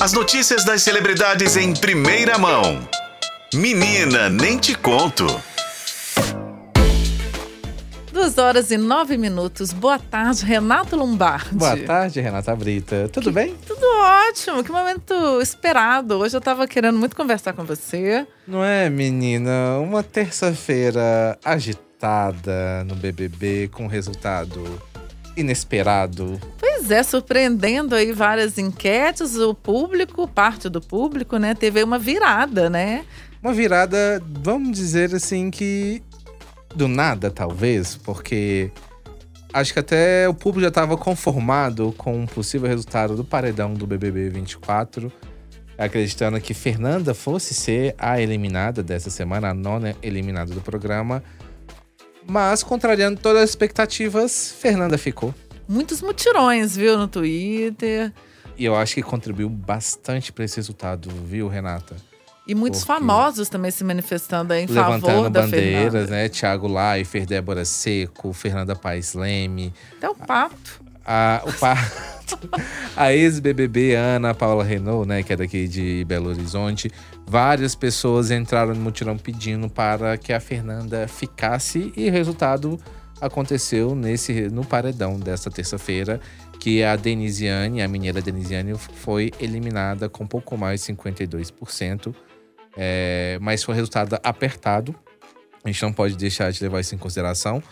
As notícias das celebridades em primeira mão. Menina, nem te conto. Duas horas e nove minutos. Boa tarde, Renato Lombardi. Boa tarde, Renata Brita. Tudo bem? Tudo ótimo, que momento esperado. Hoje eu tava querendo muito conversar com você. Não é, menina? Uma terça-feira agitada no BBB com resultado inesperado. Pois é, surpreendendo aí várias enquetes, o público, parte do público, né, teve uma virada, né? Uma virada, vamos dizer assim, que do nada, talvez, porque acho que até o público já estava conformado com o possível resultado do paredão do BBB 24, acreditando que Fernanda fosse ser a eliminada dessa semana, a nona eliminada do programa. Mas, contrariando todas as expectativas, Fernanda ficou. Muitos mutirões, viu, no Twitter. E eu acho que contribuiu bastante para esse resultado, viu, Renata? E muitos Porque- famosos também se manifestando em Levantando favor da bandeiras, Fernanda. né? Thiago Leifert, Débora Seco, Fernanda Paes Leme, Até o pato. a, o Pato, a ex-BBB Ana Paula Renault, né? Que é daqui de Belo Horizonte. Várias pessoas entraram no mutirão pedindo para que a Fernanda ficasse e o resultado aconteceu nesse no paredão desta terça-feira, que a Denisiane, a mineira Denisiane, foi eliminada com pouco mais de 52%. É, mas foi um resultado apertado. A gente não pode deixar de levar isso em consideração.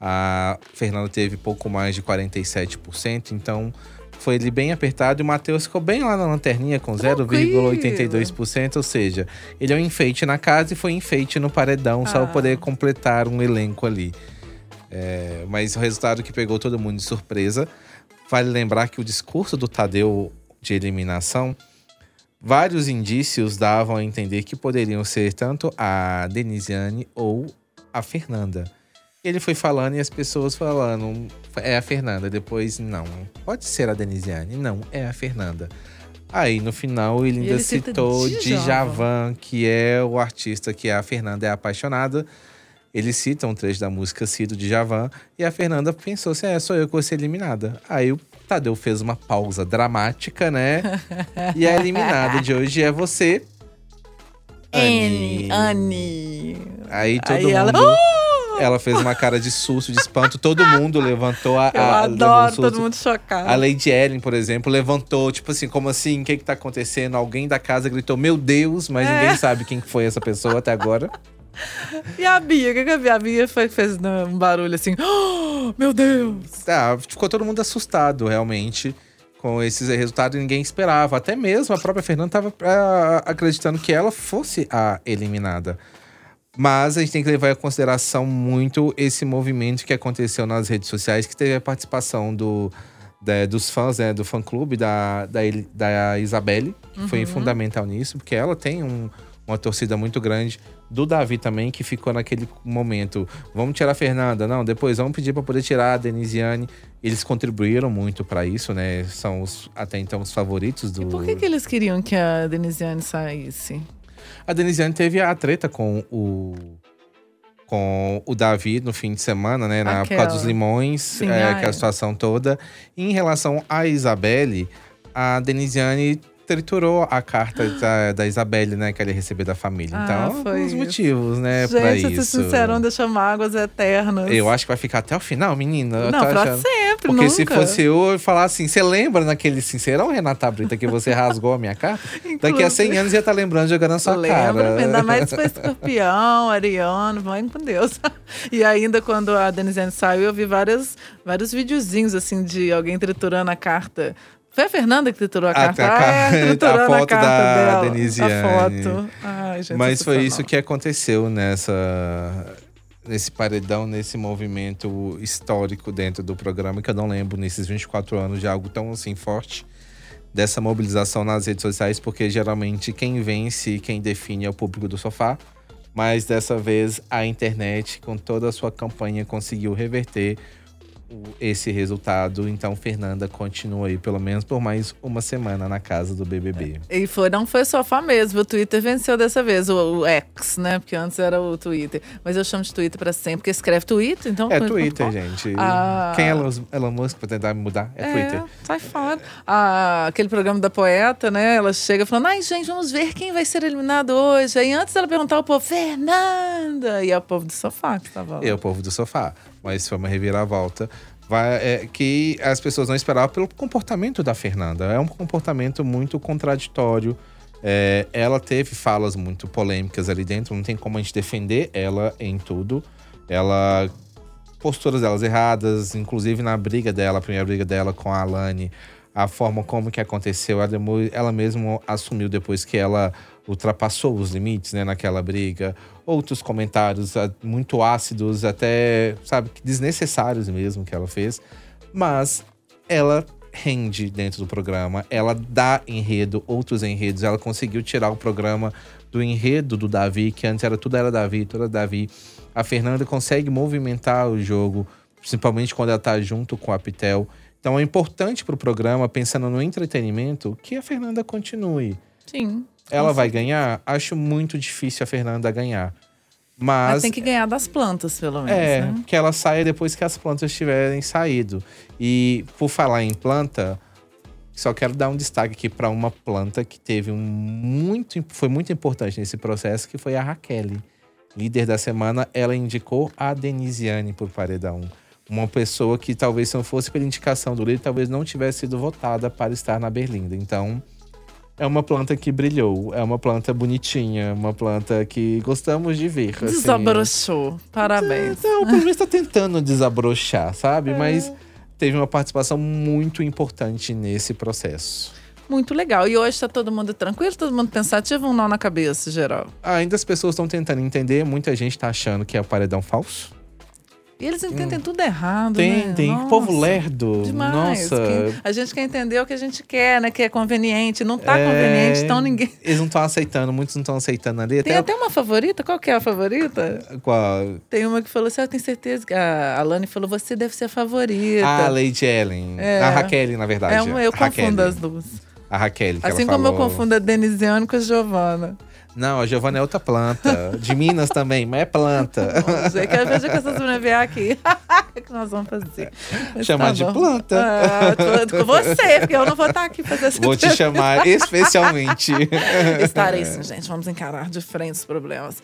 A Fernanda teve pouco mais de 47%, então foi ele bem apertado. E o Matheus ficou bem lá na lanterninha com 0,82%, ou seja, ele é um enfeite na casa e foi enfeite no paredão, só Ah. para poder completar um elenco ali. É, mas o resultado que pegou todo mundo de surpresa. Vale lembrar que o discurso do Tadeu de eliminação, vários indícios davam a entender que poderiam ser tanto a Denisiane ou a Fernanda. Ele foi falando e as pessoas falando, é a Fernanda. Depois, não, pode ser a Denisiane. Não, é a Fernanda. Aí, no final, ele ainda ele citou Djavan. Que é o artista que a Fernanda é apaixonada. Ele cita um trecho da música Cido de Javan e a Fernanda pensou assim: é, sou eu que vou ser eliminada. Aí o Tadeu fez uma pausa dramática, né? e a eliminada de hoje é você. Anne. Anne. Aí todo Aí mundo. ela- Ela... fez uma cara de susto, de espanto. Todo mundo levantou a. Eu a um adoro susto. todo mundo chocado. A Lady Ellen, por exemplo, levantou, tipo assim, como assim? O que que tá acontecendo? Alguém da casa gritou, meu Deus, mas É. ninguém sabe quem foi essa pessoa até agora. E a Bia? O que, que a Bia? A Bia foi, fez né, um barulho assim. "Oh, meu Deus! Tá, ficou todo mundo assustado, realmente, com esses resultados. Ninguém esperava. Até mesmo a própria Fernanda estava acreditando que ela fosse a eliminada. Mas a gente tem que levar em consideração muito esse movimento que aconteceu nas redes sociais, que teve a participação do, da- dos fãs, né, do fã-clube da, da, da Isabelle, que foi fundamental nisso, porque ela tem um- uma torcida muito grande. Do Davi também, que ficou naquele momento. Vamos tirar a Fernanda? Não, depois vamos pedir para poder tirar a Denisiane. Eles contribuíram muito para isso, né? São os, até então os favoritos do. E por que, que eles queriam que a Denisiane saísse? A Denisiane teve a treta com o com o Davi no fim de semana, né? Na, por causa Aquela. dos limões, Sim, é, ai. aquela situação toda. E em relação à Isabelle, a Denisiane triturou a carta da, da Isabelle, né? Que ela ia receber da família. Ah, então, foi isso. motivos, né? pra Gente, isso. esse sincerão deixa mágoas eternas. Eu acho que vai ficar até o final, menina. Não, pra achando. sempre, Porque nunca. se fosse eu, eu falar assim, você lembra naquele sincerão, Renata Brita, que você rasgou a minha carta? Daqui a 100 anos ia estar lembrando jogando na sua lembro, cara. ainda mais foi escorpião, ariano, vai com Deus. E ainda quando a Denisiane saiu, eu vi várias, vários videozinhos assim de alguém triturando a carta. Foi a Fernanda que triturou a Ah, carta? tá, a Ah, é, a triturando a, foto carta da dela. Denisiane. A foto. Ai, gente, Mas foi isso que aconteceu nessa nesse paredão, nesse movimento histórico dentro do programa, que eu não lembro nesses 24 anos de algo tão assim forte dessa mobilização nas redes sociais, porque geralmente quem vence e quem define é o público do sofá. Mas dessa vez a internet, com toda a sua campanha, conseguiu reverter esse resultado. Então, Fernanda continua aí, pelo menos por mais uma semana na casa do BBB. E foi, não foi sofá mesmo. O Twitter venceu dessa vez, o, o X, né? Porque antes era o Twitter. Mas eu chamo de Twitter pra sempre, porque escreve Twitter, então. É Twitter, gente. Ah. Quem é Elon, Elon Musk pra tentar mudar? É, Twitter. Sai fora. Ah, aquele programa da poeta, né? Ela chega falando: ai, gente, vamos ver quem vai ser eliminado hoje. Aí antes ela perguntar ao povo, Fernanda! E é o povo do sofá que estava lá. É o povo do sofá. Mas foi uma reviravolta. Vai, é, que as pessoas não esperavam pelo comportamento da Fernanda. É um comportamento muito contraditório. É, ela teve falas muito polêmicas ali dentro, não tem como a gente defender ela em tudo. Ela. Posturas delas erradas, inclusive na briga dela, a primeira briga dela com a Alane, a forma como que aconteceu, ela, ela mesma assumiu depois que ela ultrapassou os limites, né, naquela briga. Outros comentários ah, muito ácidos, até, sabe, desnecessários mesmo que ela fez. Mas ela rende dentro do programa, ela dá enredo, outros enredos. Ela conseguiu tirar o programa do enredo do Davi, que antes era tudo era Davi, tudo era Davi. A Fernanda consegue movimentar o jogo, principalmente quando ela tá junto com a Pitel. Então é importante pro programa, pensando no entretenimento, que a Fernanda continue. Sim. Ela vai ganhar? Acho muito difícil a Fernanda ganhar. Mas, Mas tem que ganhar das plantas, pelo menos. é, né? que ela saia depois que as plantas tiverem saído. E por falar em planta, só quero dar um destaque aqui para uma planta que teve um muito, foi muito importante nesse processo, que foi a Raquel. Líder da semana, ela indicou a Denisiane por paredão. Uma pessoa que talvez se não fosse pela indicação do líder, talvez não tivesse sido votada para estar na Berlinda. Então, é uma planta que brilhou, é uma planta bonitinha, uma planta que gostamos de ver. assim. Desabrochou. Parabéns. Então, pelo menos tá tentando desabrochar, sabe? É. Mas teve uma participação muito importante nesse processo. Muito legal. E hoje tá todo mundo tranquilo, todo mundo pensativo, um nó na cabeça, geral. Ainda as pessoas estão tentando entender, muita gente tá achando que é o paredão falso. E eles entendem tudo errado, Tem, né? tem. Nossa, Povo lerdo. Demais. Nossa. A gente quer entender o que a gente quer, né? Que é conveniente. Não tá É, conveniente, então ninguém. Eles não estão aceitando, muitos não estão aceitando ali. Tem Até, até uma favorita? Qual que é a favorita? a, Tem uma que falou assim: ah, eu tenho certeza que a Alane falou, você deve ser a favorita. a Lady Ellen. É. A Raquel, na verdade. é uma, eu Raquel. confundo as duas. A Raquel, que Assim como eu falou. confundo a Denisiane com a Giovana. Não, a Giovana é outra planta. De Minas também, mas é planta. Você quer ver que essas meninas vier aqui? O que nós vamos fazer? Mas Chamar tá de bom. planta. Ah, tô- com você, porque eu não vou estar aqui fazer essa Vou te chamar especialmente. Estarei sim, gente. Vamos encarar de frente os problemas.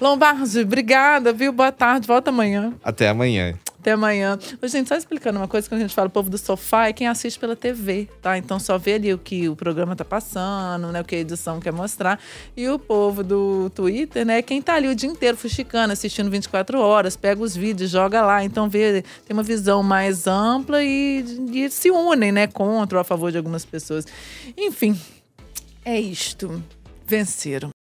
Lombardi, obrigada, viu? Boa tarde. Volta amanhã. Até amanhã. Até amanhã. Ô, gente, só explicando uma coisa, quando a gente fala povo do sofá, é quem assiste pela TV, tá? Então só vê ali o que o programa tá passando, né? O que a edição quer mostrar. E o povo do Twitter, né? Quem tá ali o dia inteiro fuxicando, assistindo 24 horas, pega os vídeos, joga lá. Então vê, tem uma visão mais ampla e, e se unem, né? Contra ou a favor de algumas pessoas. Enfim, é isto. Venceram.